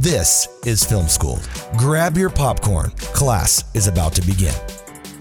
This is Film School. Grab your popcorn. Class is about to begin.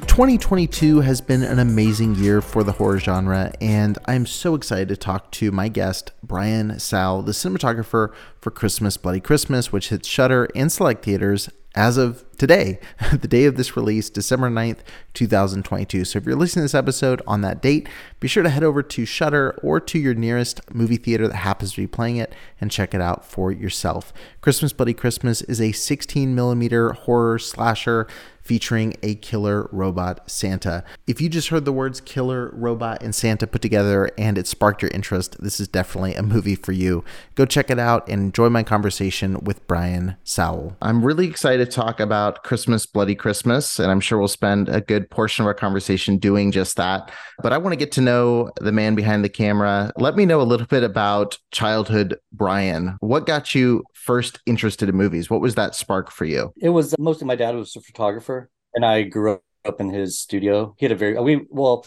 2022 has been an amazing year for the horror genre, and I'm so excited to talk to my guest, Brian Sowell, the cinematographer for Christmas Bloody Christmas, which hits Shudder and select theaters as of today, the day of this release, December 9th, 2022. So if you're listening to this episode on that date, be sure to head over to Shudder or to your nearest movie theater that happens to be playing it and check it out for yourself. Christmas Bloody Christmas is a 16 millimeter horror slasher featuring a killer robot Santa. If you just heard the words killer robot and Santa put together and it sparked your interest, this is definitely a movie for you. Go check it out and enjoy my conversation with Brian Sowell. I'm really excited to talk about Christmas Bloody Christmas, and I'm sure we'll spend a good portion of our conversation doing just that. But I want to get to know the man behind the camera. Let me know a little bit about childhood Brian. What got you first interested in movies? What was that spark for you? It was uh, mostly my dad was a photographer, and I grew up in his studio. He had a very we well,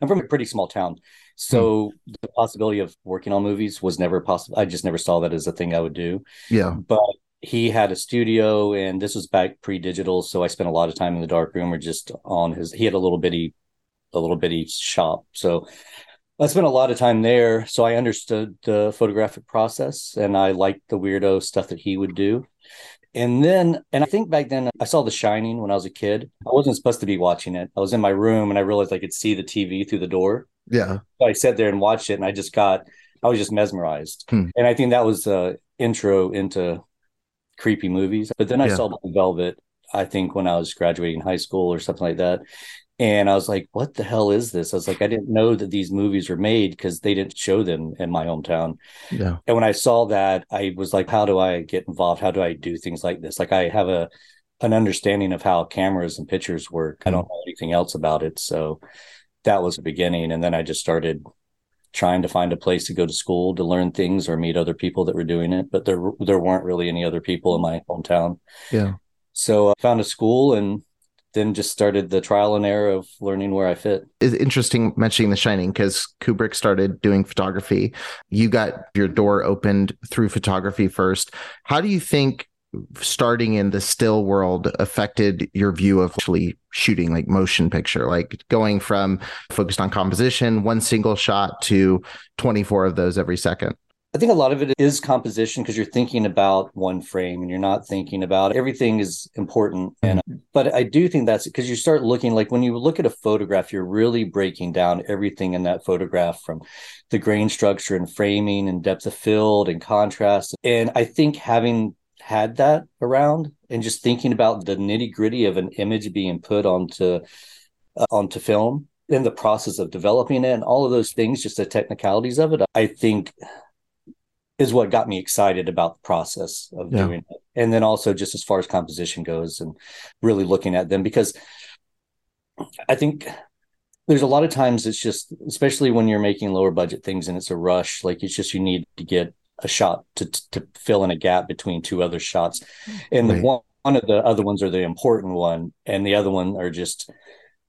I'm from a pretty small town, so hmm. the possibility of working on movies was never possible. I just never saw that as a thing I would do. Yeah, but he had a studio, and this was back pre-digital, so I spent a lot of time in the dark room or just on his. He had a little bitty, a little bitty shop, so I spent a lot of time there, so I understood the photographic process and I liked the weirdo stuff that he would do. And then, and I think back then I saw The Shining when I was a kid. I wasn't supposed to be watching it. I was in my room and I realized I could see the TV through the door. Yeah. So I sat there and watched it and I just got, I was just mesmerized. Hmm. And I think that was the intro into creepy movies. But then I yeah. saw Velvet, I think when I was graduating high school or something like that and I was like, "What the hell is this?" I was like, "I didn't know that these movies were made because they didn't show them in my hometown." Yeah. And when I saw that, I was like, "How do I get involved? How do I do things like this?" Like I have a an understanding of how cameras and pictures work. Mm-hmm. I don't mm-hmm. know anything else about it, so that was the beginning. And then I just started trying to find a place to go to school to learn things or meet other people that were doing it, but there there weren't really any other people in my hometown. Yeah. So I found a school and then just started the trial and error of learning where I fit. It's interesting mentioning The Shining because Kubrick started doing photography. You got your door opened through photography first. How do you think starting in the still world affected your view of actually shooting like motion picture like going from focused on composition one single shot to 24 of those every second I think a lot of it is composition because you're thinking about one frame and you're not thinking about everything is important. And but I do think that's because you start looking like when you look at a photograph, you're really breaking down everything in that photograph from the grain structure and framing and depth of field and contrast. And I think having had that around and just thinking about the nitty gritty of an image being put onto uh, onto film in the process of developing it and all of those things, just the technicalities of it, I think is what got me excited about the process of yeah. doing it. And then also just as far as composition goes and really looking at them because I think there's a lot of times it's just especially when you're making lower budget things and it's a rush like it's just you need to get a shot to to fill in a gap between two other shots and right. the one, one of the other ones are the important one and the other one are just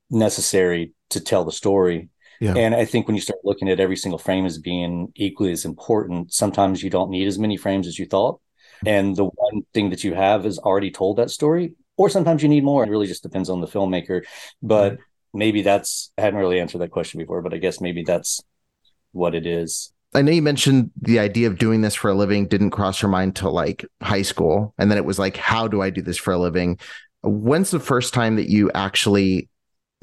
necessary to tell the story yeah. And I think when you start looking at every single frame as being equally as important, sometimes you don't need as many frames as you thought. And the one thing that you have is already told that story, or sometimes you need more. It really just depends on the filmmaker. But mm-hmm. maybe that's, I hadn't really answered that question before, but I guess maybe that's what it is. I know you mentioned the idea of doing this for a living didn't cross your mind till like high school. And then it was like, how do I do this for a living? When's the first time that you actually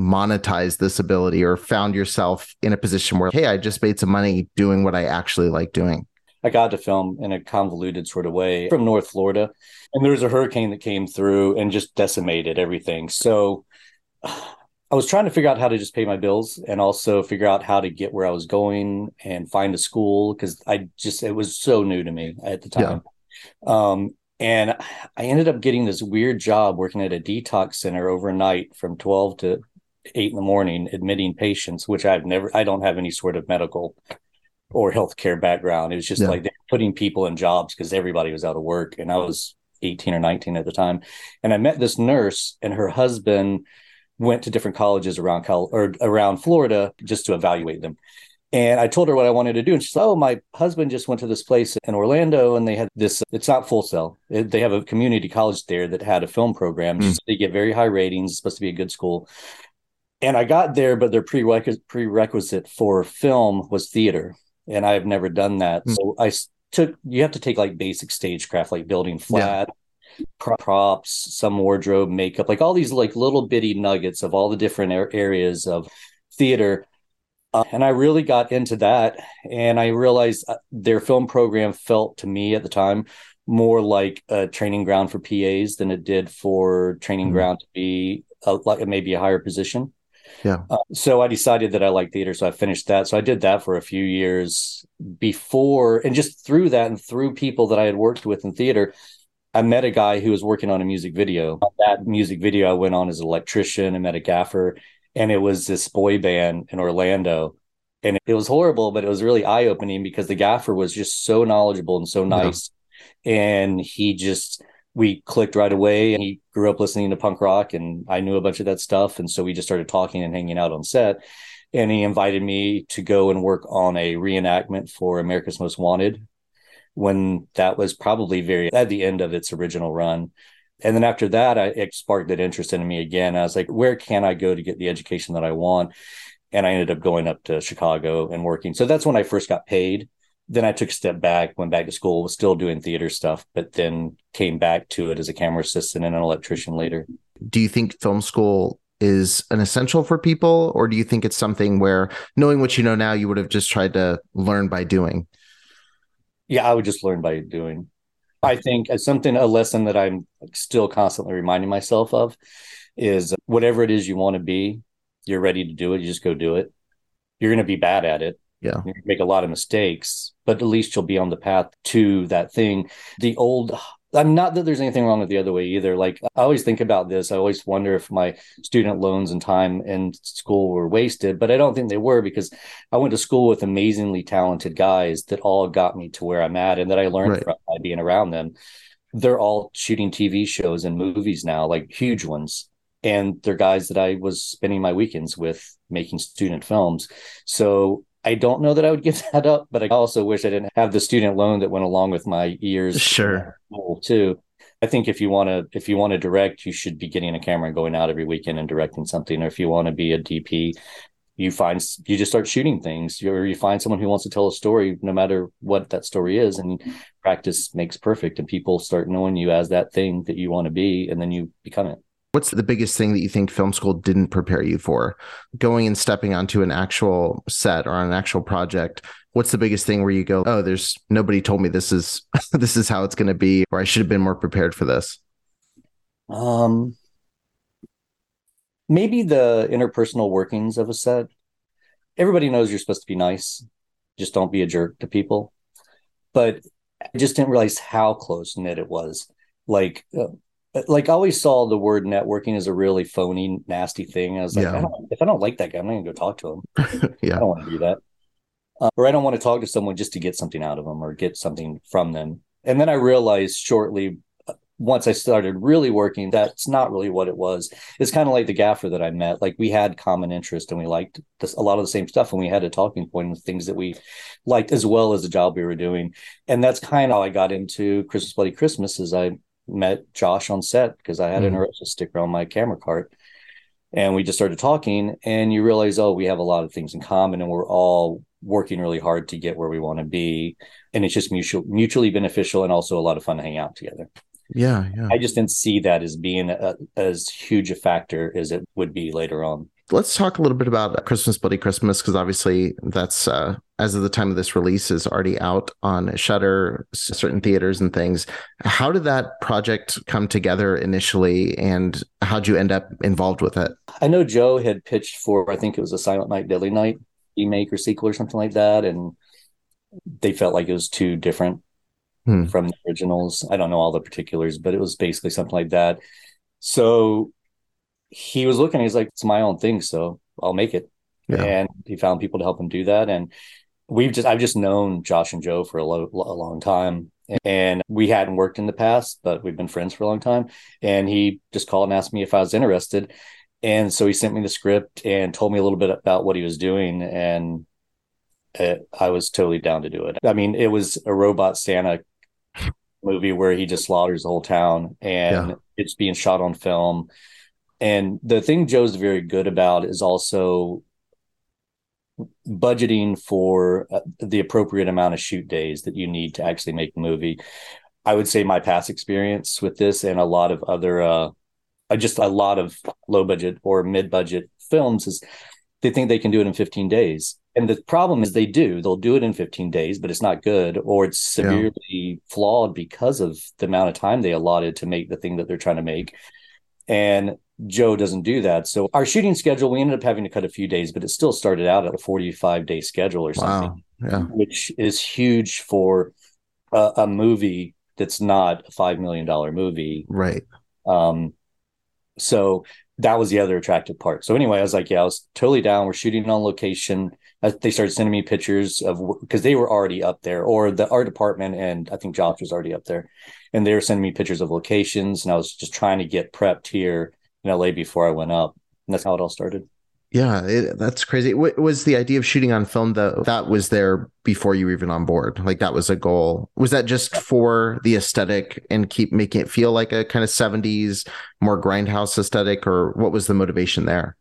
monetize this ability or found yourself in a position where, hey, I just made some money doing what I actually like doing? I got to film in a convoluted sort of way from North Florida. And there was a hurricane that came through and just decimated everything. So I was trying to figure out how to just pay my bills and also figure out how to get where I was going and find a school because I just, it was so new to me at the time. Yeah. Um, And I ended up getting this weird job working at a detox center overnight from 12 to 8 in the morning, admitting patients, which I've never, I don't have any sort of medical or healthcare background. It was just yeah. like they're putting people in jobs because everybody was out of work. And I was 18 or 19 at the time. And I met this nurse and her husband went to different colleges around Cal or around Florida just to evaluate them. And I told her what I wanted to do. And she said, Oh, my husband just went to this place in Orlando and they had this, it's not Full Sail. They have a community college there that had a film program. Mm. They get very high ratings. It's supposed to be a good school. And I got there, but their prerequisite, prerequisite for film was theater. And I've never done that. Mm. So I took, you have to take like basic stagecraft, like building flat. Yeah props, some wardrobe, makeup, like all these like little bitty nuggets of all the different areas of theater uh, and I really got into that. And I realized uh, their film program felt to me at the time more like a training ground for PAs than it did for training mm-hmm. ground to be a, like maybe a higher position. Yeah. Uh, so I decided that I like theater. So I finished that. So I did that for a few years before, and just through that and through people that I had worked with in theater, I met a guy who was working on a music video. That music video I went on as an electrician and met a gaffer and it was this boy band in Orlando. And it was horrible, but it was really eye opening because the gaffer was just so knowledgeable and so nice. Yeah. And he just, we clicked right away. And he grew up listening to punk rock, and I knew a bunch of that stuff. And so we just started talking and hanging out on set. And he invited me to go and work on a reenactment for America's Most Wanted when that was probably very at the end of its original run. And then after that, I, it sparked that interest in me again. I was like, where can I go to get the education that I want? And I ended up going up to Chicago and working. So that's when I first got paid. Then I took a step back, went back to school, was still doing theater stuff, but then came back to it as a camera assistant and an electrician later. Do you think film school is an essential for people, or do you think it's something where knowing what you know now, you would have just tried to learn by doing? Yeah, I would just learn by doing. I think as something, a lesson that I'm still constantly reminding myself of is whatever it is you want to be, you're ready to do it. You just go do it. You're going to be bad at it. Yeah. You make a lot of mistakes, but at least you'll be on the path to that thing. The old I'm not that there's anything wrong with the other way either. Like I always think about this. I always wonder if my student loans and time in school were wasted, but I don't think they were because I went to school with amazingly talented guys that all got me to where I'm at and that I learned right. from by being around them. They're all shooting TV shows and movies now, like huge ones. And they're guys that I was spending my weekends with making student films. So I don't know that I would give that up, but I also wish I didn't have the student loan that went along with my years. Sure. Too. I think if you want to if you want to direct, you should be getting a camera and going out every weekend and directing something. Or if you want to be a DP, you find you just start shooting things, or you find someone who wants to tell a story, no matter what that story is, and practice makes perfect, and people start knowing you as that thing that you want to be, and then you become it. What's the biggest thing that you think film school didn't prepare you for? Going and stepping onto an actual set or an actual project. What's the biggest thing where you go, "Oh, there's nobody told me this is this is how it's going to be or I should have been more prepared for this?" Um maybe the interpersonal workings of a set. Everybody knows you're supposed to be nice. Just don't be a jerk to people. But I just didn't realize how close knit it was. Like uh, like I always saw the word networking as a really phony, nasty thing. I was like, yeah. I if I don't like that guy, I'm not gonna go talk to him. yeah. I don't want to do that. Uh, or I don't want to talk to someone just to get something out of them or get something from them. And then I realized shortly, uh, once I started really working, that's not really what it was. It's kind of like the gaffer that I met. Like we had common interest and we liked this, a lot of the same stuff, and we had a talking point and things that we liked as well as the job we were doing. And that's kind of how I got into Christmas Bloody Christmas. Is I met Josh on set because I had mm. an Erosa sticker on my camera cart. And we just started talking, and you realize, oh, we have a lot of things in common, and we're all working really hard to get where we want to be. And it's just mutual, mutually beneficial and also a lot of fun to hang out together. Yeah, yeah. I just didn't see that as being a, as huge a factor as it would be later on let's talk a little bit about Christmas Bloody Christmas because obviously that's uh, as of the time of this release is already out on Shudder certain theaters and things. How did that project come together initially, and how'd you end up involved with it? I know Joe had pitched for I think it was a Silent Night, Deadly Night remake or sequel or something like that, and they felt like it was too different hmm. from the originals. I don't know all the particulars, but it was basically something like that. So he was looking, he's like, it's my own thing, so I'll make it. Yeah. And he found people to help him do that. And we've just, I've just known Josh and Joe for a, lo- a long time. And we hadn't worked in the past, but we've been friends for a long time. And he just called and asked me if I was interested. And so he sent me the script and told me a little bit about what he was doing. And it, I was totally down to do it. I mean, it was a robot Santa movie where he just slaughters the whole town and yeah. it's being shot on film. And the thing Joe's very good about is also budgeting for uh, the appropriate amount of shoot days that you need to actually make a movie. I would say my past experience with this and a lot of other, uh, just a lot of low budget or mid budget films is they think they can do it in 15 days. And the problem is they do. They'll do it in 15 days, but it's not good or it's severely yeah. flawed because of the amount of time they allotted to make the thing that they're trying to make. And Joe doesn't do that. So our shooting schedule, we ended up having to cut a few days, but it still started out at a 45 day schedule or something, wow. yeah. which is huge for a, a, movie that's not a $5 million movie. Right. Um, so that was the other attractive part. So anyway, I was like, yeah, I was totally down. We're shooting on location. They started sending me pictures of because they were already up there, or the art department, and I think Josh was already up there, and they were sending me pictures of locations, and I was just trying to get prepped here in LA before I went up. And that's how it all started. Yeah, it, that's crazy. W- was the idea of shooting on film though? That was there before you were even on board. Like that was a goal. Was that just for the aesthetic and keep making it feel like a kind of seventies more grindhouse aesthetic, or what was the motivation there?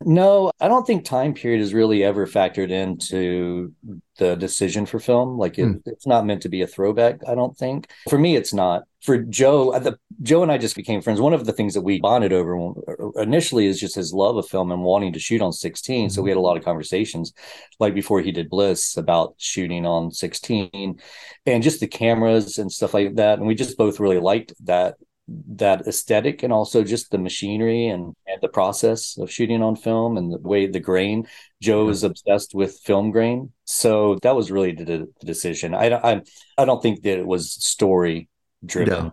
No, I don't think time period is really ever factored into the decision for film. Like it, hmm. it's not meant to be a throwback. I don't think. For me, it's not. For Joe, uh, the, Joe and I just became friends. One of the things that we bonded over uh, initially is just his love of film and wanting to shoot on 16. So we had a lot of conversations, like before he did Bliss, about shooting on 16 and just the cameras and stuff like that. And we just both really liked that that aesthetic and also just the machinery and, and the process of shooting on film and the way the grain. Joe is obsessed with film grain, so that was really the, the decision. I I I don't think that it was story driven.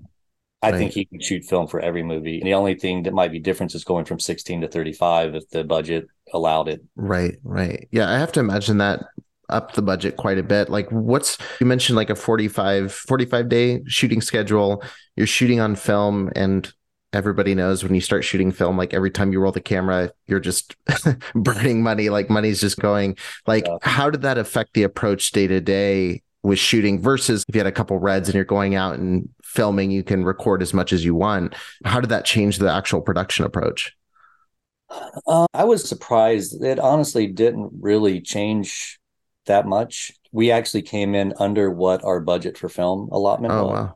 I right. think he could shoot film for every movie. And the only thing that might be different is going from 16 to 35 if the budget allowed it. Right, right. Yeah, I have to imagine that up the budget quite a bit. Like what's you mentioned like a 45 45 day shooting schedule. You're shooting on film and everybody knows when you start shooting film like every time you roll the camera you're just burning money like money's just going like yeah. how did that affect the approach day to day with shooting versus if you had a couple reds and you're going out and filming you can record as much as you want how did that change the actual production approach uh, i was surprised it honestly didn't really change that much. We actually came in under what our budget for film allotment oh, was. Wow.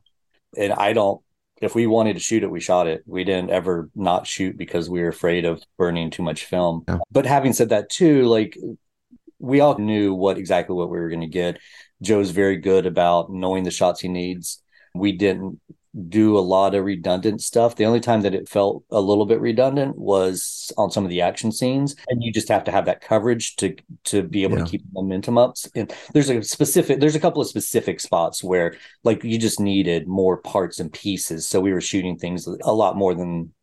And I don't if we wanted to shoot it, we shot it. We didn't ever not shoot because we were afraid of burning too much film. Yeah. But having said that too, like we all knew what exactly what we were going to get. Joe's very good about knowing the shots he needs. We didn't do a lot of redundant stuff. The only time that it felt a little bit redundant was on some of the action scenes, and you just have to have that coverage to to be able yeah. to keep momentum up. And there's a specific, there's a couple of specific spots where like you just needed more parts and pieces. So we were shooting things a lot more than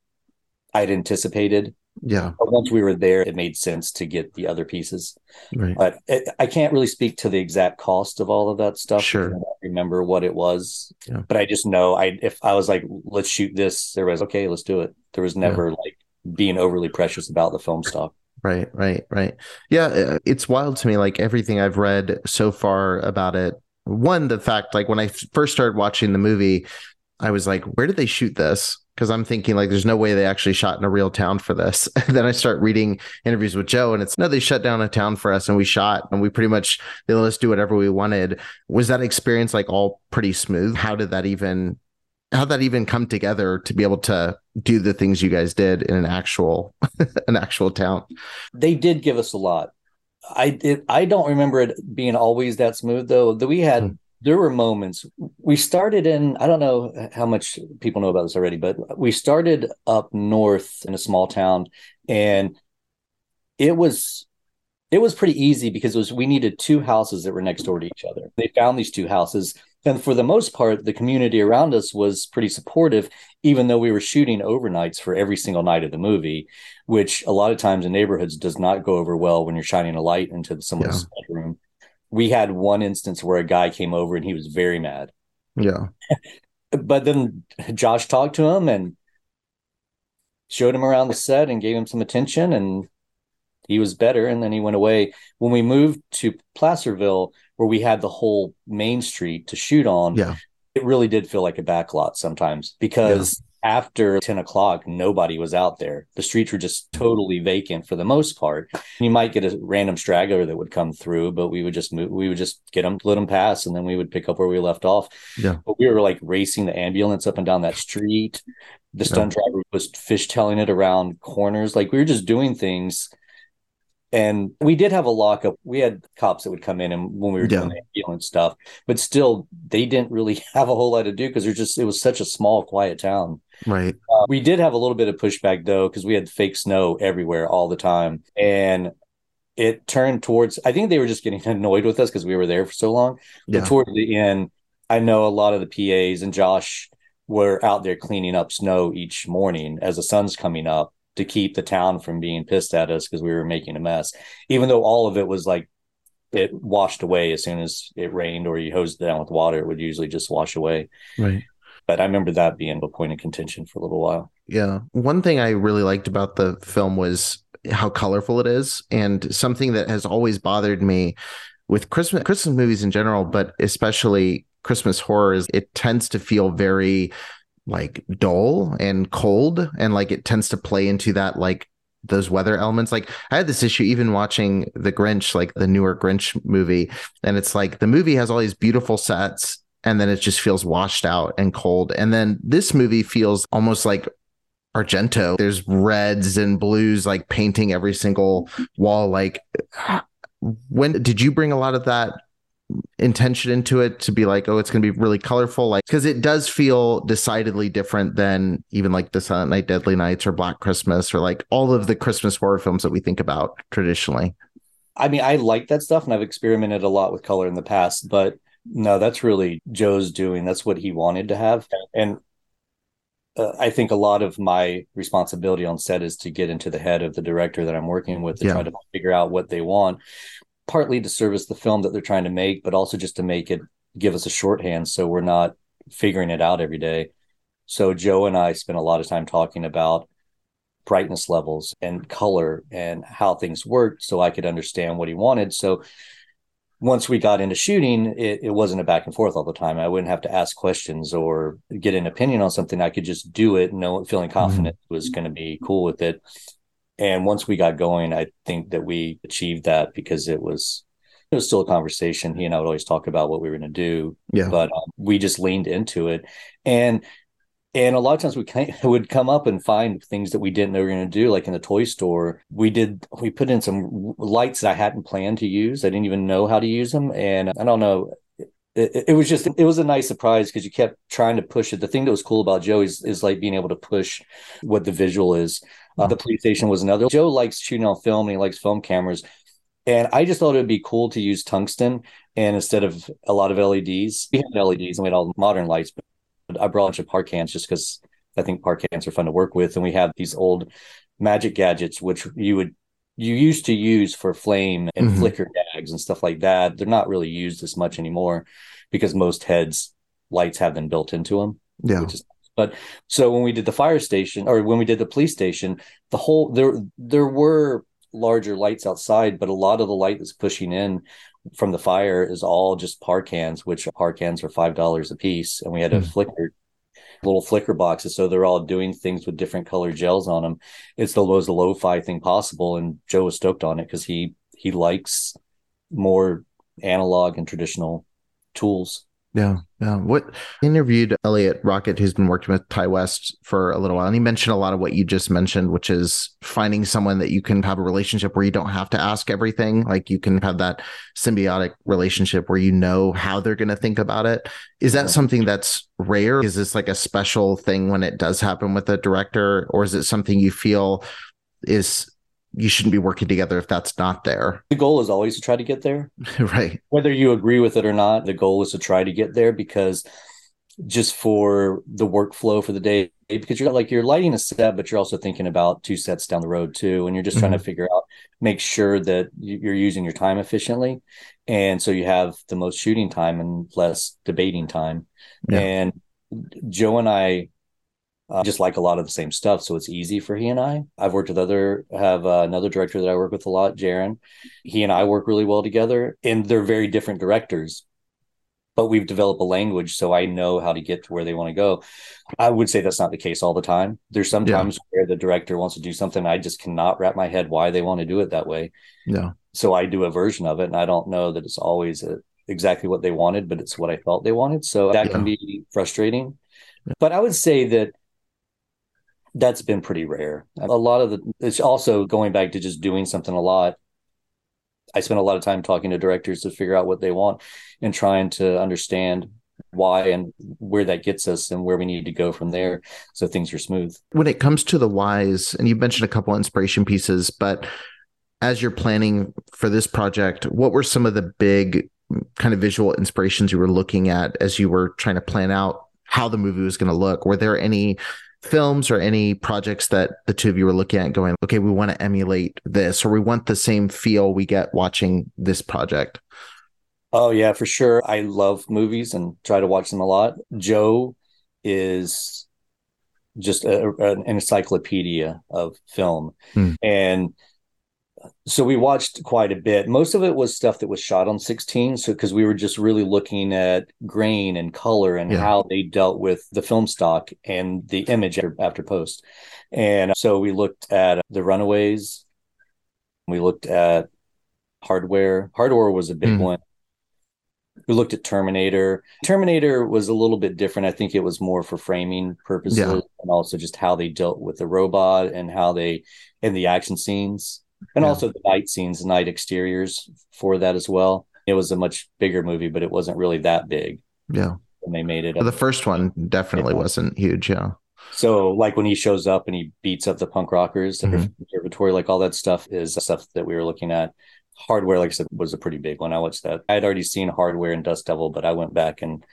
I'd anticipated. Yeah. But once we were there, it made sense to get the other pieces. Right. But it, I can't really speak to the exact cost of all of that stuff. Sure. I don't remember what it was. Yeah. But I just know I if I was like, let's shoot this, there was okay, let's do it. There was never yeah. like being overly precious about the film stock. Right, right, right. Yeah, uh, it's wild to me. Like everything I've read so far about it. One, the fact like when I first started watching the movie, I was like, where did they shoot this? Because I'm thinking like there's no way they actually shot in a real town for this. then I start reading interviews with Joe and it's no, they shut down a town for us and we shot and we pretty much they let us do whatever we wanted. Was that experience like all pretty smooth? How did that even how that even come together to be able to do the things you guys did in an actual an actual town? They did give us a lot. I it, I don't remember it being always that smooth though. That we had hmm there were moments we started in i don't know how much people know about this already but we started up north in a small town and it was it was pretty easy because it was we needed two houses that were next door to each other. They found these two houses, and for the most part, the community around us was pretty supportive, even though we were shooting overnights for every single night of the movie, which a lot of times in neighborhoods does not go over well when you're shining a light into someone's yeah. bedroom. We had one instance where a guy came over and he was very mad. Yeah. but then Josh talked to him and showed him around the set and gave him some attention and he was better and then he went away when we moved to placerville where we had the whole main street to shoot on yeah it really did feel like a backlot sometimes because. After 10 o'clock nobody was out there the streets were just totally vacant for the most part you might get a random straggler that would come through but we would just move we would just get them let them pass and then we would pick up where we left off yeah but we were like racing the ambulance up and down that street the stunt yeah. driver was fishtailing it around corners like we were just doing things and we did have a lockup. We had cops that would come in and when we were yeah. doing the ambulance stuff, but still they didn't really have a whole lot to do because they're just it was such a small, quiet town. Right. Uh, we did have a little bit of pushback though because we had fake snow everywhere all the time, and it turned towards. I think they were just getting annoyed with us because we were there for so long. Yeah. But towards the end, I know a lot of the PAs and Josh were out there cleaning up snow each morning as the sun's coming up to keep the town from being pissed at us because we were making a mess. Even though all of it was like it washed away as soon as it rained or you hosed it down with water, it would usually just wash away. Right. But I remember that being a point of contention for a little while. Yeah. One thing I really liked about the film was how colorful it is. And something that has always bothered me with Christmas Christmas movies in general, but especially Christmas horrors, it tends to feel very like dull and cold and like it tends to play into that like those weather elements like i had this issue even watching the grinch like the newer grinch movie and it's like the movie has all these beautiful sets and then it just feels washed out and cold. And then this movie feels almost like argento. There's reds and blues like painting every single wall. Like when did you bring a lot of that intention into it to be like, oh, it's going to be really colorful, like because it does feel decidedly different than even like the Silent Night, Deadly Nights, or Black Christmas, or like all of the Christmas horror films that we think about traditionally. I mean, I like that stuff, and I've experimented a lot with color in the past, but no, that's really Joe's doing. That's what he wanted to have, and uh, I think a lot of my responsibility on set is to get into the head of the director that I'm working with to yeah. try to figure out what they want partly to service the film that they're trying to make, but also just to make it give us a shorthand so we're not figuring it out every day. So Joe and I spent a lot of time talking about brightness levels and color and how things worked so I could understand what he wanted. So once we got into shooting, it, it wasn't a back and forth all the time. I wouldn't have to ask questions or get an opinion on something. I could just do it, know feeling confident mm-hmm. was going to be cool with it. And once we got going, I think that we achieved that because it was it was still a conversation. He and I would always talk about what we were going to do, yeah. But um, we just leaned into it, and and a lot of times we would come up and find things that we didn't know we were going to do. Like in the toy store, we did we put in some lights that I hadn't planned to use. I didn't even know how to use them, and I don't know. It, it was just it was a nice surprise because you kept trying to push it. The thing that was cool about Joe is, is like being able to push what the visual is. Uh, the police station was another. Joe likes shooting on film and he likes film cameras. And I just thought it would be cool to use tungsten and instead of a lot of LEDs. We had LEDs and we had all modern lights, I brought a bunch of par cans just because I think par cans are fun to work with. And we have these old magic gadgets, which you would you used to use for flame and mm-hmm. flicker gags and stuff like that. They're not really used as much anymore because most heads lights have them built into them. Yeah. Which is but so when we did the fire station or when we did the police station, the whole there there were larger lights outside, but a lot of the light that's pushing in from the fire is all just par cans, which par cans are five dollars a piece, and we had a mm. flicker little flicker boxes, so they're all doing things with different color gels on them. It's the most lo-fi thing possible, and Joe was stoked on it because he he likes more analog and traditional tools. Yeah, yeah. What interviewed Eliot Rockett, who's been working with Ti West for a little while, and he mentioned a lot of what you just mentioned, which is finding someone that you can have a relationship where you don't have to ask everything. Like you can have that symbiotic relationship where you know how they're going to think about it. Is that something that's rare? Is this like a special thing when it does happen with a director, or is it something you feel is you shouldn't be working together if that's not there. The goal is always to try to get there. right. Whether you agree with it or not, the goal is to try to get there because just for the workflow for the day because you're like you're lighting a set but you're also thinking about two sets down the road too and you're just mm-hmm. trying to mm-hmm. figure out make sure that you're using your time efficiently and so you have the most shooting time and less debating time yeah. and joe and i uh, just like a lot of the same stuff so it's easy for he and i i've worked with other have uh, another director that i work with a lot jaron he and i work really well together and they're very different directors but we've developed a language so I know how to get to where they want to go. I would say that's not the case all the time. There's sometimes yeah. where the director wants to do something I just cannot wrap my head why they want to do it that way. Yeah. So I do a version of it and I don't know that it's always a, exactly what they wanted, but it's what I felt they wanted. So that yeah. can be frustrating. But I would say that that's been pretty rare. A lot of the it's also going back to just doing something a lot I spend a lot of time talking to directors to figure out what they want and trying to understand why and where that gets us and where we need to go from there so things are smooth. When it comes to the whys, and you mentioned a couple inspiration pieces, but as you're planning for this project, what were some of the big kind of visual inspirations you were looking at as you were trying to plan out how the movie was going to look? Were there any films or any projects that the two of you were looking at going, okay, we want to emulate this or we want the same feel we get watching this project? Oh, yeah, for sure. I love movies and try to watch them a lot. Joe is just a, an encyclopedia of film. Hmm. And so we watched quite a bit. Most of it was stuff that was shot on 16. So because we were just really looking at grain and color and yeah. how they dealt with the film stock and the image after, after post. And so we looked at The Runaways. We looked at Hardware. Hardware was a big mm. one. We looked at Terminator. Terminator was a little bit different. I think it was more for framing purposes yeah. and also just how they dealt with the robot and how they in the action scenes and yeah. also the night scenes, the night exteriors for that as well. It was a much bigger movie, but it wasn't really that big. Yeah, when they made it. Well, the first one definitely yeah. wasn't huge. Yeah. So, like when he shows up and he beats up the punk rockers at mm-hmm. the conservatory, like all that stuff is stuff that we were looking at. Hardware, like I said, was a pretty big one. I watched that. I had already seen Hardware and Dust Devil, but I went back and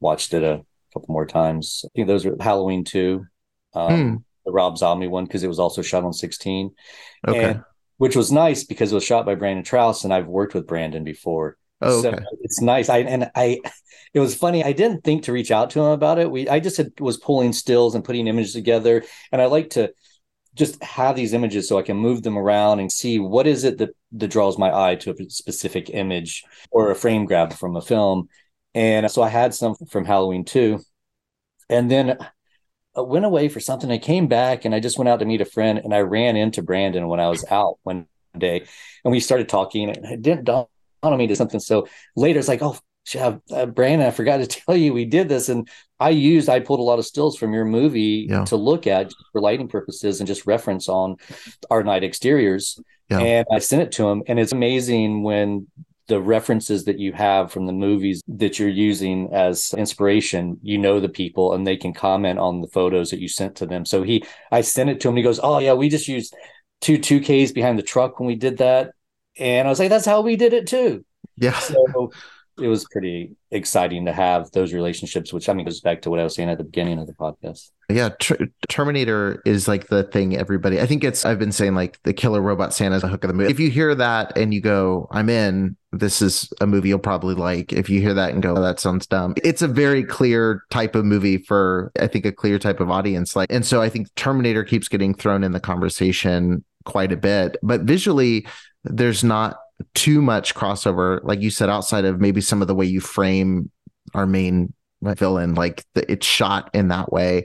watched it a couple more times. I think those were Halloween 2, um, mm. the Rob Zombie one, because it was also shot on 16. Okay. And which was nice because it was shot by Brandon Trost, and I've worked with Brandon before. Oh, okay. So it's nice. I and I, it was funny. I didn't think to reach out to him about it. We, I just had, was pulling stills and putting images together, and I like to just have these images so I can move them around and see what is it that that draws my eye to a specific image or a frame grab from a film. And so I had some from Halloween 2, And then went away for something. I came back and I just went out to meet a friend and I ran into Brandon when I was out one day and we started talking and it didn't dawn on me to something. So later it's like, oh, uh, Brandon, I forgot to tell you we did this. And I used, I pulled a lot of stills from your movie yeah. to look at for lighting purposes and just reference on our night exteriors. Yeah. And I sent it to him. And it's amazing when the references that you have from the movies that you're using as inspiration, you know the people and they can comment on the photos that you sent to them. So he I sent it to him he goes, "Oh yeah, we just used two 2Ks behind the truck when we did that." And I was like, "That's how we did it too." Yeah. So it was pretty exciting to have those relationships, which I mean goes back to what I was saying at the beginning of the podcast. Yeah, Ter- Terminator is like the thing everybody. I think it's. I've been saying like the killer robot Santa's the hook of the movie. If you hear that and you go, "I'm in," this is a movie you'll probably like. If you hear that and go, oh, "That sounds dumb," it's a very clear type of movie for I think a clear type of audience. Like, and so I think Terminator keeps getting thrown in the conversation quite a bit, but visually, there's not too much crossover, like you said, outside of maybe some of the way you frame our main uh, villain, like the, it's shot in that way.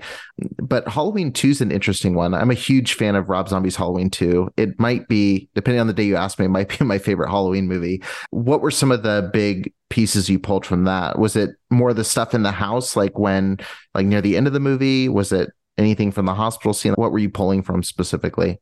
But Halloween 2 is an interesting one. I'm a huge fan of Rob Zombie's Halloween 2. It might be, depending on the day you ask me, it might be my favorite Halloween movie. What were some of the big pieces you pulled from that? Was it more the stuff in the house, like when, like near the end of the movie? Was it anything from the hospital scene? What were you pulling from specifically?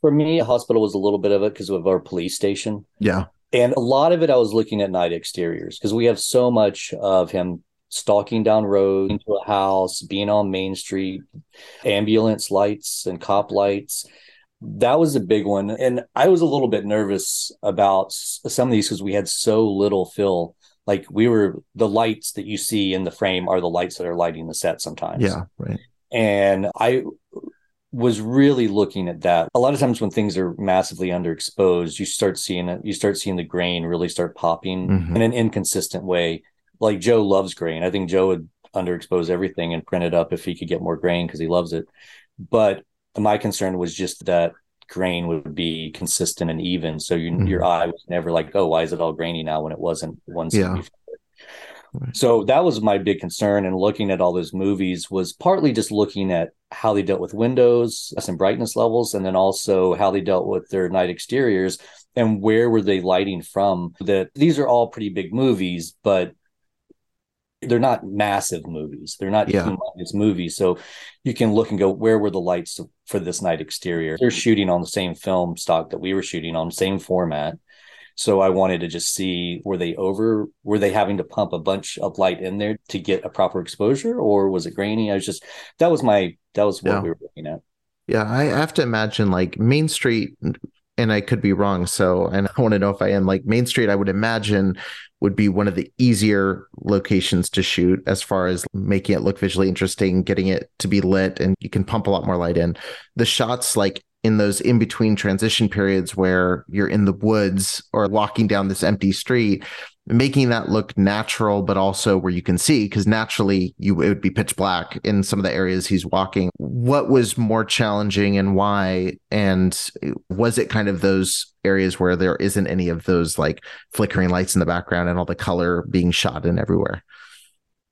For me, a hospital was a little bit of it because of our police station. Yeah. And a lot of it, I was looking at night exteriors because we have so much of him stalking down roads into a house, being on Main Street, ambulance lights and cop lights. that was a big one. And I was a little bit nervous about some of these because we had so little fill. Like we were the lights that you see in the frame are the lights that are lighting the set sometimes. Yeah, right. And I was really looking at that. A lot of times when things are massively underexposed, you start seeing it, you start seeing the grain really start popping mm-hmm. in an inconsistent way. Like Joe loves grain. I think Joe would underexpose everything and print it up if he could get more grain because he loves it. But my concern was just that grain would be consistent and even. So you, mm-hmm. your eye was never like, oh, why is it all grainy now when it wasn't once yeah. So that was my big concern. And looking at all those movies was partly just looking at how they dealt with windows uh, and brightness levels, and then also how they dealt with their night exteriors and where were they lighting from. That these are all pretty big movies, but they're not massive movies. They're not yeah. humongous movies. So you can look and go, where were the lights for this night exterior? They're shooting on the same film stock that we were shooting on, same format. So I wanted to just see were they over were they having to pump a bunch of light in there to get a proper exposure or was it grainy? I was just that was my that was what yeah. we were looking at. Yeah, I have to imagine like Main Street and I could be wrong. So, and I want to know if I am like Main Street, I would imagine would be one of the easier locations to shoot as far as making it look visually interesting, getting it to be lit, and you can pump a lot more light in. The shots like in those in between transition periods where you're in the woods or walking down this empty street making that look natural but also where you can see because naturally you it would be pitch black in some of the areas he's walking. What was more challenging and why? And was it kind of those areas where there isn't any of those like flickering lights in the background and all the color being shot in everywhere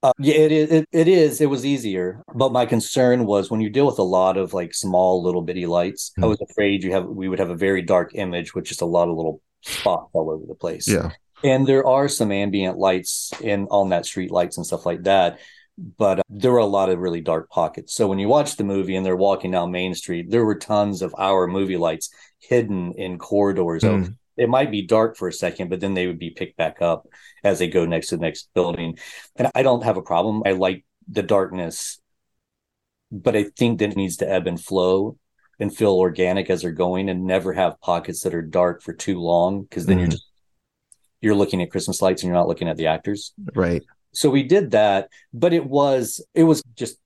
uh, yeah, it is. It, it is. It was easier, but my concern was when you deal with a lot of like small little bitty lights. Mm-hmm. I hmm. was afraid you have we would have a very dark image with just a lot of little spots all over the place. Yeah, and there are some ambient lights in on that street lights and stuff like that. But uh, there were a lot of really dark pockets. So when you watch the movie and they're walking down Main Street, there were tons of our movie lights hidden in corridors. Mm. It might be dark for a second, but then they would be picked back up as they go next to the next building. And I don't have a problem. I like the darkness, but I think that it needs to ebb and flow and feel organic as they're going and never have pockets that are dark for too long because then mm. you're just you're looking at Christmas lights and you're not looking at the actors. Right. So we did that, but it was it was just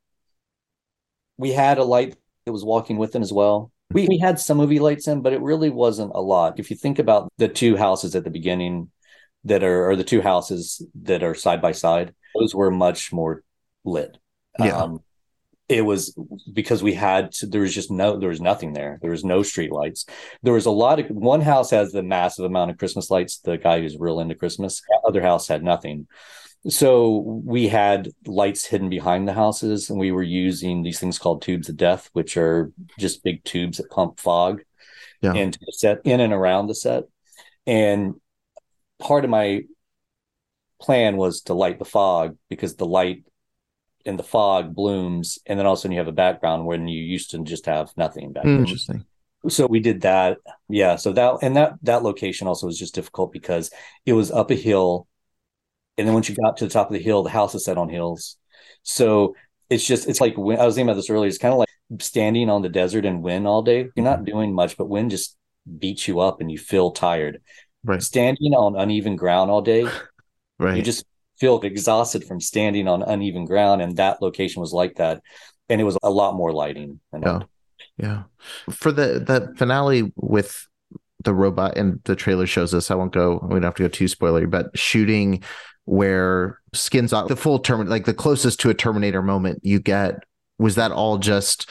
we had a light that was walking with them as well. We, we had some movie lights in, but it really wasn't a lot. If you think about the two houses at the beginning that are, or the two houses that are side by side, those were much more lit. Yeah. Um, it was because we had to, there was just no there was nothing there there was no street lights there was a lot of one house has the massive amount of christmas lights the guy who's real into christmas the other house had nothing so we had lights hidden behind the houses and we were using these things called tubes of death which are just big tubes that pump fog yeah. into the set in and around the set. And part of my plan was to light the fog because the light in the fog blooms and then all of a sudden you have a background when you used to just have nothing back mm, interesting. So we did that. Yeah so that and that that location also was just difficult because it was up a hill and then once you got to the top of the hill the house is set on hills. So it's just it's like when i was thinking about this earlier it's kind of like standing on the desert and wind all day. You're not doing much but wind just beats you up and you feel tired. Right. Standing on uneven ground all day right. you just feel exhausted from standing on uneven ground and that location was like that. And it was a lot more lighting yeah. Yeah. For the the finale with the robot and the trailer shows us i won't go we don't have to go too spoilery but shooting where skins off the full term like the closest to a terminator moment you get was that all just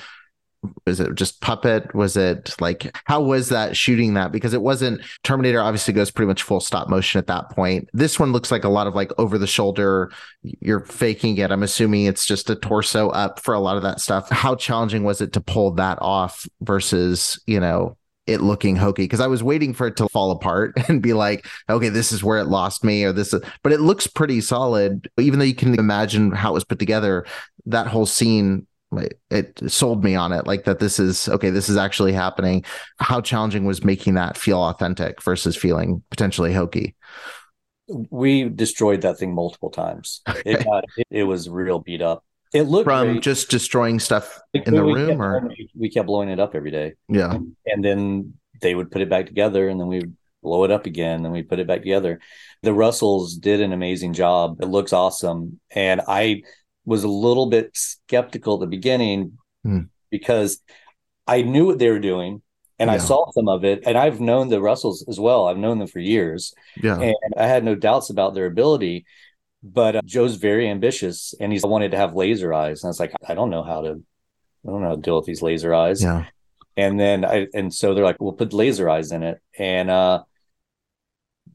was it just puppet? Was it like how was that shooting that? Because it wasn't terminator obviously goes pretty much full stop motion at that point. This one looks like a lot of like over the shoulder you're faking it. I'm assuming it's just a torso up for a lot of that stuff. How challenging was it to pull that off versus you know it looking hokey because I was waiting for it to fall apart and be like, okay, this is where it lost me, or this, is, but it looks pretty solid. Even though you can imagine how it was put together, that whole scene it sold me on it like that this is okay this is actually happening. How challenging was making that feel authentic versus feeling potentially hokey? We destroyed that thing multiple times. It got it, it was real beat up It looked from great. just destroying stuff Like, in the we room, kept- or we kept blowing it up every day, yeah, and then they would put it back together, and then we would blow it up again, and we put it back together. The Russells did an amazing job. It looks awesome, and I was a little bit skeptical at the beginning Hmm. because I knew what they were doing. And I saw some of it, and I've known the Russells as well. I've known them for years, yeah, and I had no doubts about their ability. But uh, Joe's very ambitious, and he's wanted to have laser eyes. And I was like, I don't know how to, I don't know how to deal with these laser eyes. yeah, And then I, and so they're like, we'll put laser eyes in it. And uh,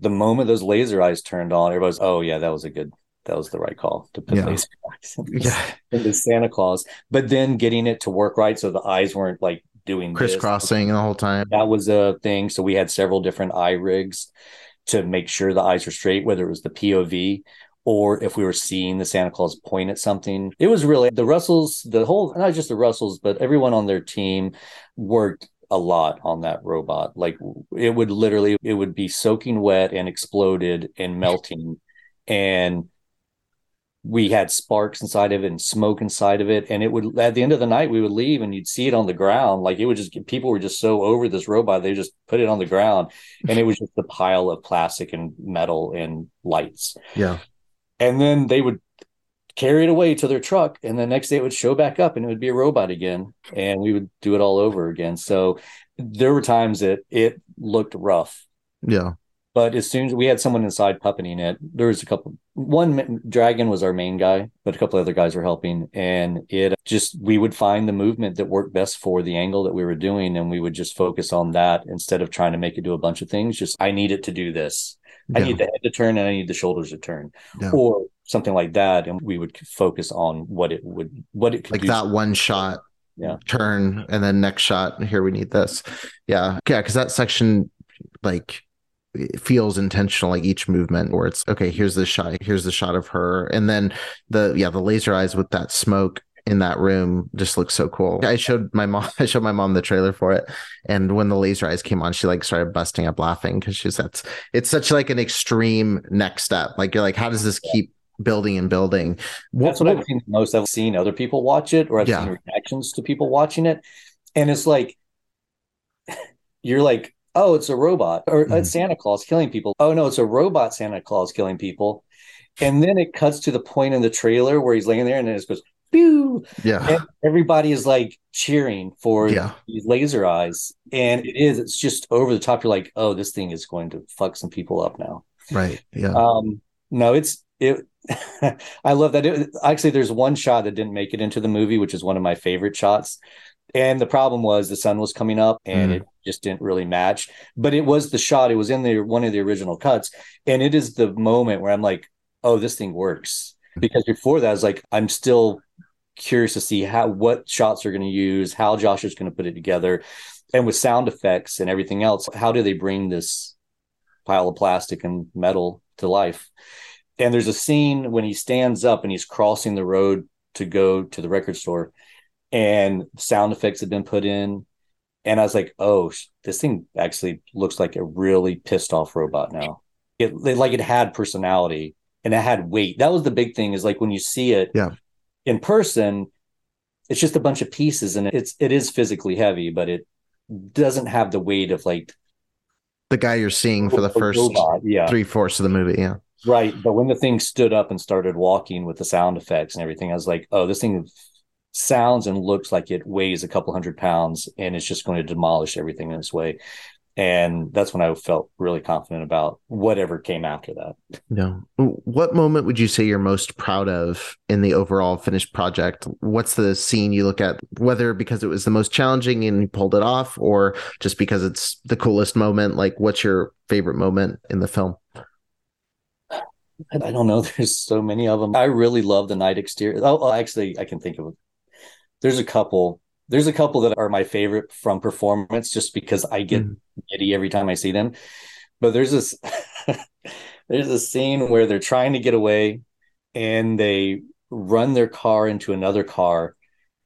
the moment those laser eyes turned on, everybody's, oh yeah, that was a good, that was the right call to put Yeah. laser eyes in this- yeah, into Santa Claus. But then getting it to work right, so the eyes weren't like doing this. crisscrossing the whole time. That was a thing. So we had several different eye rigs to make sure the eyes were straight, whether it was the POV or if we were seeing the Santa Claus point at something. It was really the Russells, the whole, not just the Russells, but everyone on their team worked a lot on that robot. Like it would literally, it would be soaking wet and exploded and melting. And we had sparks inside of it and smoke inside of it. And it would, at the end of the night, we would leave and you'd see it on the ground. Like it would just, people were just so over this robot, they just put it on the ground and it was just a pile of plastic and metal and lights. Yeah, And then they would carry it away to their truck. And the next day it would show back up and it would be a robot again. And we would do it all over again. So there were times that it looked rough. yeah, But as soon as we had someone inside puppeting it, there was a couple. One dragon was our main guy, but a couple other guys were helping, and it just we would find the movement that worked best for the angle that we were doing, and we would just focus on that instead of trying to make it do a bunch of things. Just I need it to do this. I yeah. need the head to turn, and I need the shoulders to turn, Yeah. or something like that, and we would focus on what it would, what it could be. like do. that one shot Yeah. turn and then next shot here we need this yeah yeah because that section like it feels intentional like each movement where it's okay here's the shot here's the shot of her and then the yeah the laser eyes with that smoke in that room just looks so cool i showed my mom i showed my mom the trailer for it and when the laser eyes came on she like started busting up laughing because she's that's it's such like an extreme next step like you're like how does this keep building and building That's what I've seen most. I've seen other people watch it, or I've Yeah. seen reactions to people watching it, and it's like you're like, oh, it's a robot, or Mhm. it's Santa Claus killing people. Oh no, it's a robot Santa Claus killing people, and then it cuts to the point in the trailer where he's laying there, and then it just goes, "Pew!" yeah and everybody is like cheering for yeah these laser eyes, and it is. It's just over the top. You're like, oh, this thing is going to fuck some people up now. right yeah Um, no, it's it. I love that. It, actually, there's one shot that didn't make it into the movie, which is one of my favorite shots. And the problem was the sun was coming up, and Mm. it just didn't really match. But it was the shot. It was in the one of the original cuts, and it is the moment where I'm like, "Oh, this thing works." Because before that, I was like, I'm still curious to see how what shots are going to use, how Josh is going to put it together, and with sound effects and everything else, how do they bring this pile of plastic and metal to life? And there's a scene when he stands up and he's crossing the road to go to the record store, and sound effects have been put in. And I was like, oh, this thing actually looks like a really pissed off robot now. It, it like it had personality and it had weight. That was the big thing. Is like when you see it, Yeah. In person, it's just a bunch of pieces, and it's it is physically heavy, but it doesn't have the weight of like the guy you're seeing for the first robot. Yeah, three fourths of the movie. Yeah. Right. But when the thing stood up and started walking with the sound effects and everything, I was like, oh, this thing sounds and looks like it weighs a couple hundred pounds and it's just going to demolish everything in its way. And that's when I felt really confident about whatever came after that. Yeah. What moment would you say you're most proud of in the overall finished project? What's the scene you look at, whether because it was the most challenging and you pulled it off, or just because it's the coolest moment? Like, what's your favorite moment in the film? I don't know. There's so many of them. I really love the night exterior. Oh, oh, actually, I can think of. There's a couple. There's a couple that are my favorite from performance, just because I get Mhm. giddy every time I see them. But there's this. there's a scene where they're trying to get away, and they run their car into another car,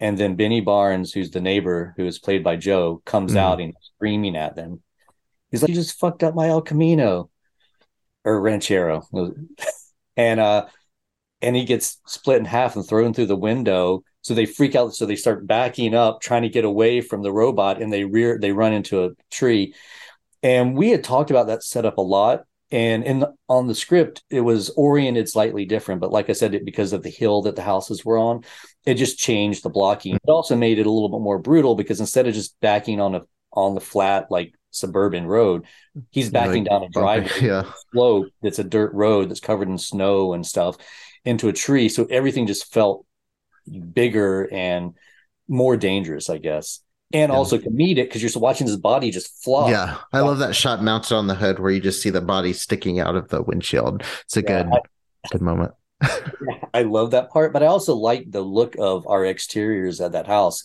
and then Benny Barnes, who's the neighbor, who is played by Joe, comes Mhm. out and screaming at them. He's like, "You just fucked up my El Camino." or ranchero and uh and he gets split in half and thrown through the window. So they freak out. So they start backing up, trying to get away from the robot, and they rear they run into a tree. And we had talked about that setup a lot. And in the, on the script, it was oriented slightly different. But like I said, it, because of the hill that the houses were on, it just changed the blocking. It also made it a little bit more brutal because instead of just backing on a on the flat like suburban road, he's backing like, down a driveway, okay, yeah, slope that's a dirt road that's covered in snow and stuff into a tree. So everything just felt bigger and more dangerous, I guess. And yeah. also comedic because you're watching his body just flop. Yeah, I love that shot mounted on the hood where you just see the body sticking out of the windshield. It's a yeah, good, I, good moment. I love that part, but I also like the look of our exteriors at that house.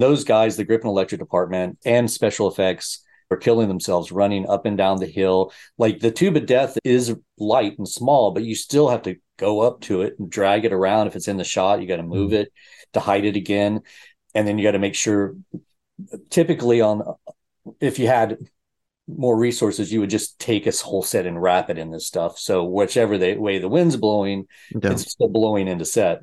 Those guys, the grip and electric Department and special effects, are killing themselves running up and down the hill. Like the tube of death is light and small, but you still have to go up to it and drag it around. If it's in the shot, you got to move mm. it to hide it again. And then you got to make sure, typically, on if you had more resources, you would just take a whole set and wrap it in this stuff. So whichever the way the wind's blowing, yeah. it's still blowing into set.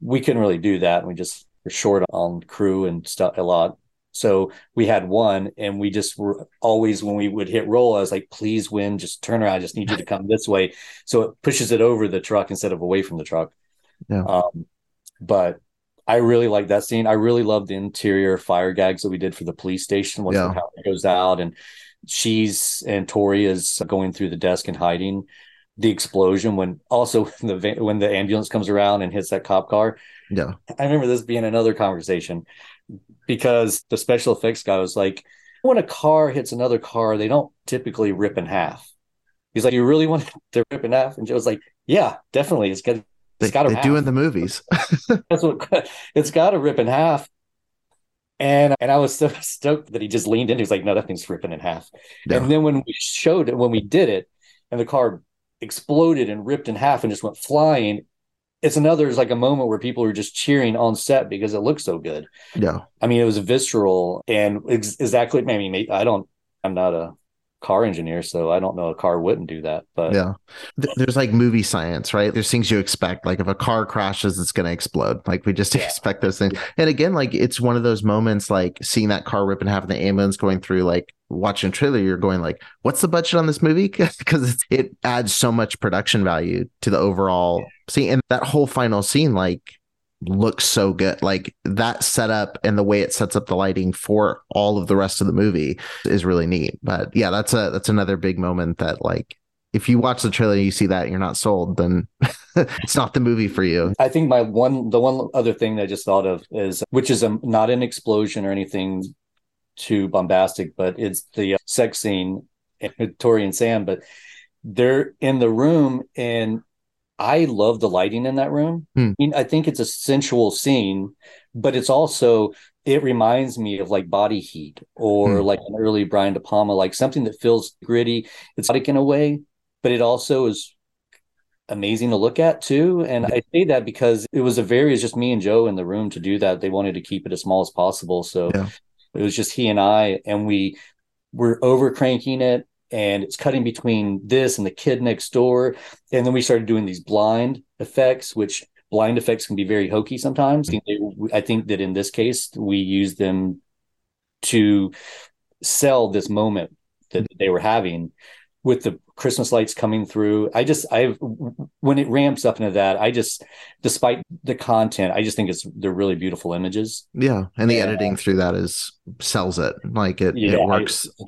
We couldn't really do that. We just were short on crew and stuff a lot. So we had one, and we just were always when we would hit roll, I was like, "Please win, just turn around. I just need you to come this way." So it pushes it over the truck instead of away from the truck. Yeah. Um, but I really like that scene. I really love the interior fire gags that we did for the police station. Once yeah. the power goes out, and she's and Tori is going through the desk and hiding. The explosion when also when the when the ambulance comes around and hits that cop car. Yeah, I remember this being another conversation because the special effects guy was like, when a car hits another car, they don't typically rip in half. He's like, you really want to rip in half? And Joe's like, yeah, definitely. It's got, it's got to. They do in the movies. That's what it's got to rip in half. And and I was so stoked that he just leaned in. He was like, no, that thing's ripping in half. No. And then when we showed it, when we did it, and the car exploded and ripped in half and just went flying, it's another it's like a moment where people are just cheering on set because it looks so good. Yeah. I mean, it was visceral and ex- exactly. I mean, I don't. I'm not a car engineer, so I don't know a car wouldn't do that. But yeah, there's like movie science, right? There's things you expect. Like if a car crashes, it's going to explode. Like we just yeah. expect those things. And again, like it's one of those moments, like seeing that car rip in half and the ambulance going through, like watching a trailer, you're going like, what's the budget on this movie? Because it adds so much production value to the overall scene. And that whole final scene, like looks so good. Like that setup and the way it sets up the lighting for all of the rest of the movie is really neat. But yeah, that's a that's another big moment that like if you watch the trailer and you see that and you're not sold, then it's not the movie for you. I think my one the one other thing that I just thought of is which is a, not an explosion or anything too bombastic, but it's the uh, sex scene with Tori and Sam, but they're in the room and I love the lighting in that room. Hmm. I mean, I think it's a sensual scene, but it's also it reminds me of like body heat or hmm. like an early Brian De Palma, like something that feels gritty. It's like in a way, but it also is amazing to look at too. And I say that because it was a very it's just me and Joe in the room to do that. They wanted to keep it as small as possible. So yeah. it was just he and I, and we were over cranking it and it's cutting between this and the kid next door. And then we started doing these blind effects, which blind effects can be very hokey sometimes. Mm-hmm. I think that in this case, we used them to sell this moment that mm-hmm. they were having with the Christmas lights coming through. I just, I've, when it ramps up into that, I just, despite the content, I just think it's, they're really beautiful images. Yeah. And the editing through that is, sells it. Like it, yeah, it works. I,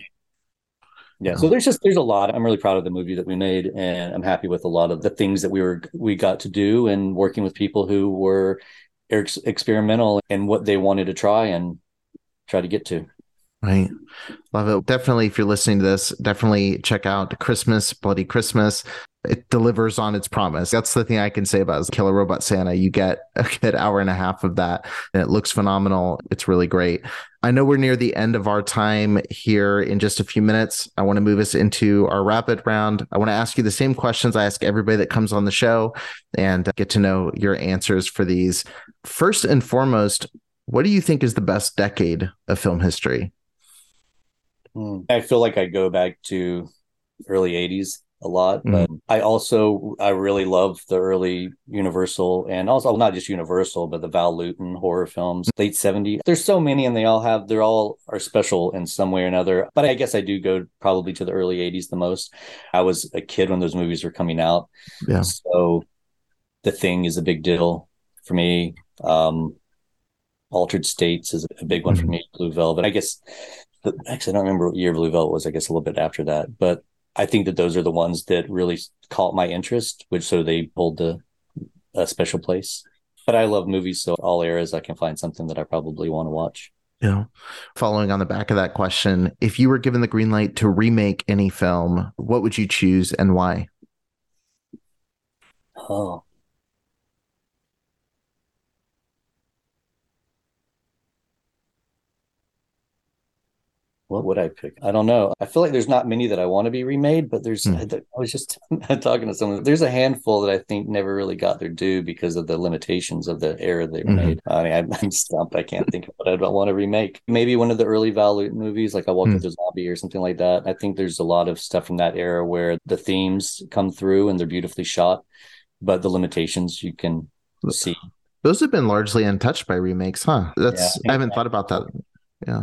yeah so there's just there's a lot i'm really proud of the movie that we made and i'm happy with a lot of the things that we were we got to do and working with people who were ex- experimental and what they wanted to try and try to get to Right. Love it. Definitely, if you're listening to this, definitely check out Christmas, Bloody Christmas. It delivers on its promise. That's the thing I can say about Killer Robot Santa. You get a good hour and a half of that, and it looks phenomenal. It's really great. I know we're near the end of our time here in just a few minutes. I want to move us into our rapid round. I want to ask you the same questions I ask everybody that comes on the show and get to know your answers for these. First and foremost, what do you think is the best decade of film history? Hmm. I feel like I go back to early 80s. A lot. Mhm. But I also I really love the early Universal and also not just Universal, but the Val Lewton horror films, late 70s. There's so many and they all have they're all are special in some way or another. But I guess I do go probably to the early 80s the most. I was a kid when those movies were coming out. Yeah. So the thing is a big deal for me. Um Altered States is a big one for Mhm. me. Blue Velvet. I guess the, actually I don't remember what year Blue Velvet was. I guess a little bit after that, but I think that those are the ones that really caught my interest, which so they hold the a special place. But I love movies, so all eras I can find something that I probably want to watch. Yeah. Following on the back of that question, if you were given the green light to remake any film, what would you choose and why? Oh. What would I pick? I don't know. I feel like there's not many that I want to be remade, but there's, Hmm. I was just talking to someone. There's a handful that I think never really got their due because of the limitations of the era they were Mhm. made. I mean, I'm, I'm stumped. I can't think of what I don't want to remake. Maybe one of the early Val movies, like I Walk Hmm. with the Zombie or something like that. I think there's a lot of stuff from that era where the themes come through and they're beautifully shot, but the limitations you can see. Those have been largely untouched by remakes, huh? That's Yeah. I haven't thought about that. Yeah.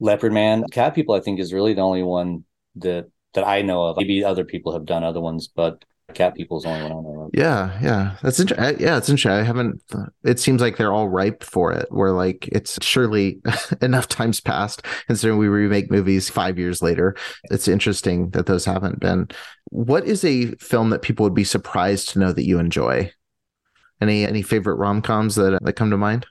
Leopard Man, Cat People, I think is really the only one that that I know of. Maybe other people have done other ones, but Cat People is the only one I know of. Yeah, yeah, that's interesting. Yeah, it's interesting. I haven't. It seems like they're all ripe for it. Where like it's surely enough times passed, considering we remake movies five years later. It's interesting that those haven't been. What is a film that people would be surprised to know that you enjoy? Any any favorite rom coms that that come to mind?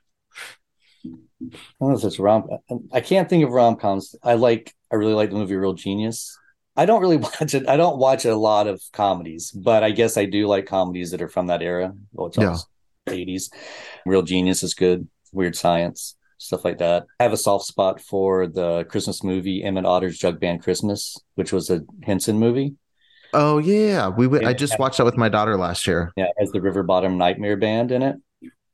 I don't know if it's rom. I can't think of rom coms. I like. I really like the movie Real Genius. I don't really watch it. I don't watch a lot of comedies, but I guess I do like comedies that are from that era. Well, it's Yeah. eighties. Real Genius is good. Weird Science, stuff like that. I have a soft spot for the Christmas movie Emmett Otter's Jug Band Christmas, which was a Henson movie. Oh yeah, we. went- I just watched that with my daughter last year. Yeah, as the River Bottom Nightmare Band in it.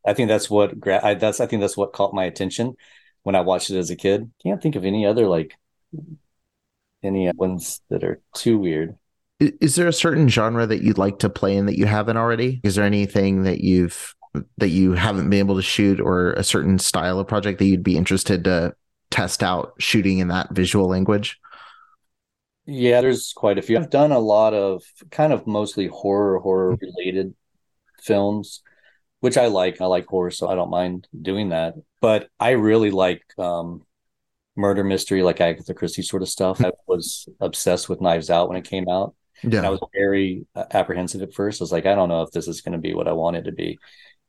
I think that's what gra- I, that's I think that's what caught my attention when I watched it as a kid. Can't think of any other like any ones that are too weird. Is there a certain genre that you'd like to play in that you haven't already? Is there anything that you've that you haven't been able to shoot, or a certain style of project that you'd be interested to test out shooting in that visual language? Yeah, there's quite a few. I've done a lot of kind of mostly horror horror related films, which I like. I like horror, so I don't mind doing that. But I really like um murder mystery, like Agatha Christie sort of stuff. I was obsessed with Knives Out when it came out. And I was very uh, apprehensive at first. I was like, I don't know if this is going to be what I want it to be.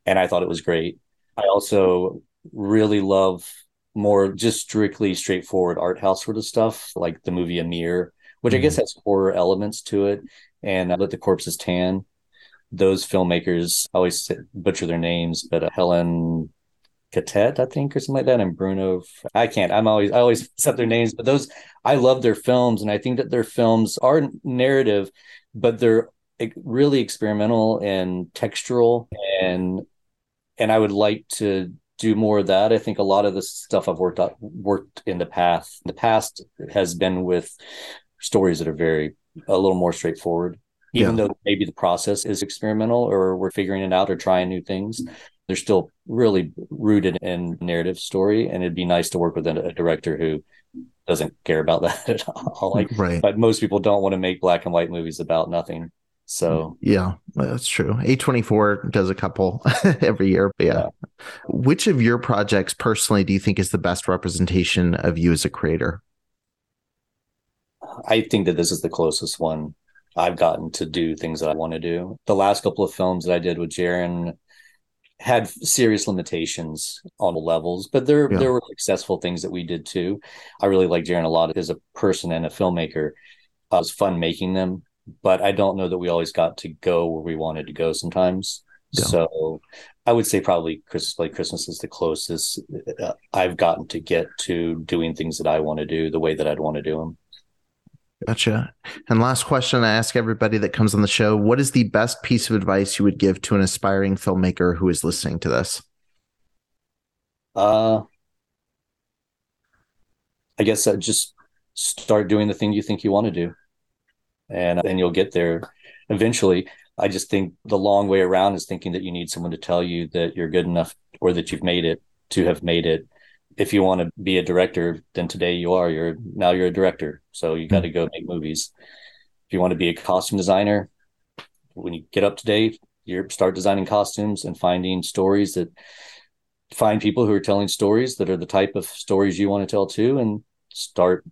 And I thought it was great. I also really love more just strictly straightforward art house sort of stuff, like the movie Amer, which I guess has horror elements to it, and uh, Let the Corpses Tan. Those filmmakers I always butcher their names, but uh, Helen Cattet, I think, or something like that, and Bruno. I can't. I'm always I always up their names, but those I love their films, and I think that their films are narrative, but they're really experimental and textural, and and I would like to do more of that. I think a lot of the stuff I've worked out worked in the past. The past has been with stories that are very a little more straightforward. Even though maybe the process is experimental or we're figuring it out or trying new things, they're still really rooted in narrative story. And it'd be nice to work with a, a director who doesn't care about that at all. Like, right. but most people don't want to make black and white movies about nothing. So Yeah, that's true. A24 does a couple every year. But yeah. Yeah. Which of your projects personally do you think is the best representation of you as a creator? I think that this is the closest one I've gotten to do things that I want to do. The last couple of films that I did with Jaron had serious limitations on the levels, but there Yeah. there were successful things that we did too. I really like Jaron a lot as a person and a filmmaker. Uh, it was fun making them, but I don't know that we always got to go where we wanted to go sometimes. Yeah. So I would say probably Christmas like Christmas is the closest uh, I've gotten to get to doing things that I want to do the way that I'd want to do them. Gotcha. And last question I ask everybody that comes on the show What is the best piece of advice you would give to an aspiring filmmaker who is listening to this? Uh, I guess uh, just start doing the thing you think you want to do. and then you'll get there eventually. I just think the long way around is thinking that you need someone to tell you that you're good enough or that you've made it to have made it. If you want to be a director, then today you are. You're now you're a director, so you got to go make movies. If you want to be a costume designer, when you get up to date, you start designing costumes and finding stories that find people who are telling stories that are the type of stories you want to tell too, and start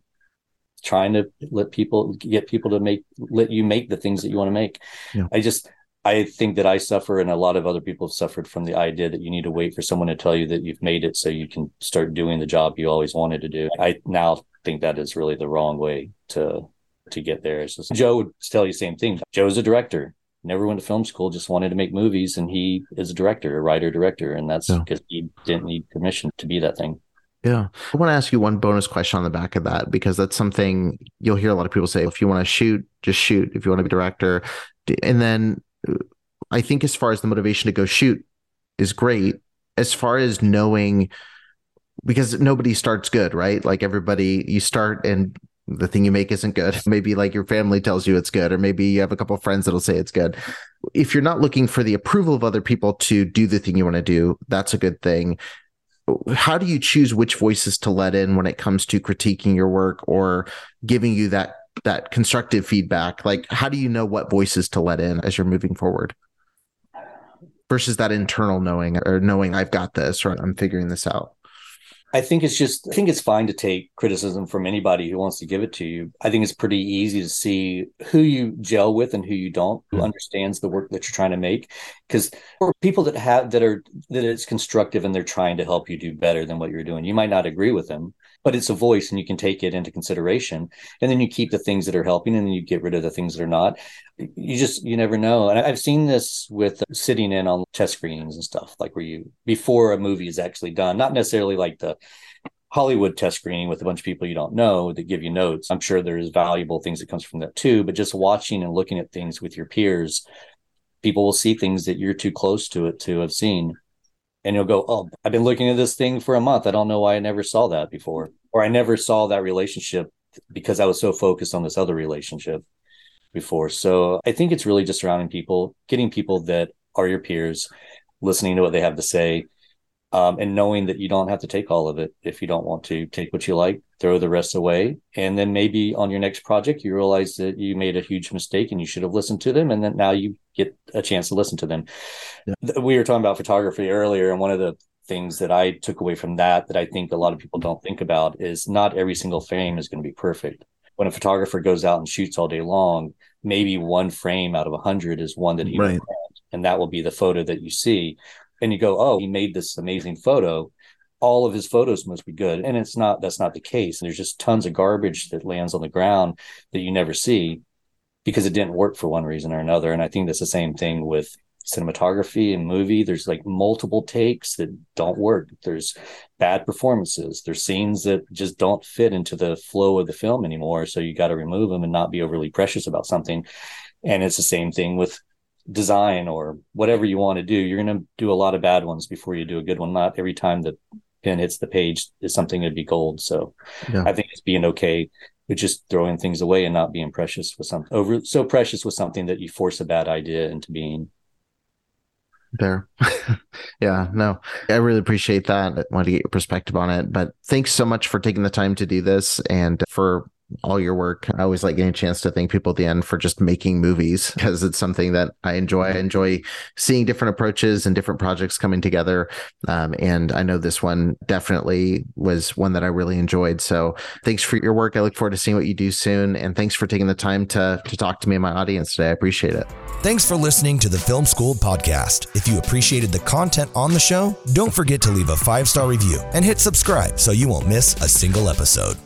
trying to let people get people to make let you make the things that you want to make. Yeah. I just I think that I suffer and a lot of other people have suffered from the idea that you need to wait for someone to tell you that you've made it so you can start doing the job you always wanted to do. I now think that is really the wrong way to to get there. Just, Joe would tell you the same thing. Joe's a director. Never went to film school, just wanted to make movies and he is a director, a writer director, and that's because yeah. he didn't need permission to be that thing. Yeah. I want to ask you one bonus question on the back of that because that's something you'll hear a lot of people say if you want to shoot, just shoot. If you want to be director. And then I think as far as the motivation to go shoot is great. As far as knowing, because nobody starts good, right? Like everybody, you start and the thing you make isn't good. Maybe like your family tells you it's good, or maybe you have a couple friends that'll say it's good. If you're not looking for the approval of other people to do the thing you want to do, that's a good thing how do you choose which voices to let in when it comes to critiquing your work or giving you that that constructive feedback like how do you know what voices to let in as you're moving forward versus that internal knowing or knowing i've got this or i'm figuring this out I think it's just I think it's fine to take criticism from anybody who wants to give it to you. I think it's pretty easy to see who you gel with and who you don't, who mm-hmm. understands the work that you're trying to make. Because for people that have that are that it's constructive and they're trying to help you do better than what you're doing, you might not agree with them, but it's a voice and you can take it into consideration. And then you keep the things that are helping and then you get rid of the things that are not. You just you never know. And I've seen this with sitting in on test screenings and stuff, like where you before a movie is actually done, not necessarily like the Hollywood test screening with a bunch of people you don't know that give you notes. I'm sure there's valuable things that comes from that too, but just watching and looking at things with your peers, people will see things that you're too close to it to have seen. And you'll go, Oh, I've been looking at this thing for a month. I don't know why I never saw that before. Or I never saw that relationship because I was so focused on this other relationship before. So I think it's really just surrounding people, getting people that are your peers, listening to what they have to say, um, and knowing that you don't have to take all of it if you don't want to take what you like throw the rest away. And then maybe on your next project you realize that you made a huge mistake and you should have listened to them. And then now you get a chance to listen to them. Yeah. we were talking about photography earlier and one of the things that i took away from that that i think a lot of people don't think about is not every single frame is going to be perfect. When a photographer goes out and shoots all day long maybe one frame out of a hundred is one that he right. and that will be the photo that you see and you go, oh, he made this amazing photo. All of his photos must be good. And it's not, that's not the case. There's just tons of garbage that lands on the ground that you never see because it didn't work for one reason or another. And I think that's the same thing with cinematography and movie. There's like multiple takes that don't work. There's bad performances. There's scenes that just don't fit into the flow of the film anymore. So you got to remove them and not be overly precious about something. And it's the same thing with design or whatever you want to do, you're going to do a lot of bad ones before you do a good one. Not every time the pen hits the page is something to be gold. So yeah. I think it's being okay with just throwing things away and not being precious with something over so precious with something that you force a bad idea into being. There. yeah, no, I really appreciate that. I wanted to get your perspective on it. But thanks so much for taking the time to do this and for all your work. I always like getting a chance to thank people at the end for just making movies because it's something that I enjoy. I enjoy seeing different approaches and different projects coming together. Um, and I know this one definitely was one that I really enjoyed. So thanks for your work. I look forward to seeing what you do soon. And thanks for taking the time to, to talk to me and my audience today. I appreciate it. Thanks for listening to the Film School podcast. If you appreciated the content on the show, don't forget to leave a five star review and hit subscribe so you won't miss a single episode.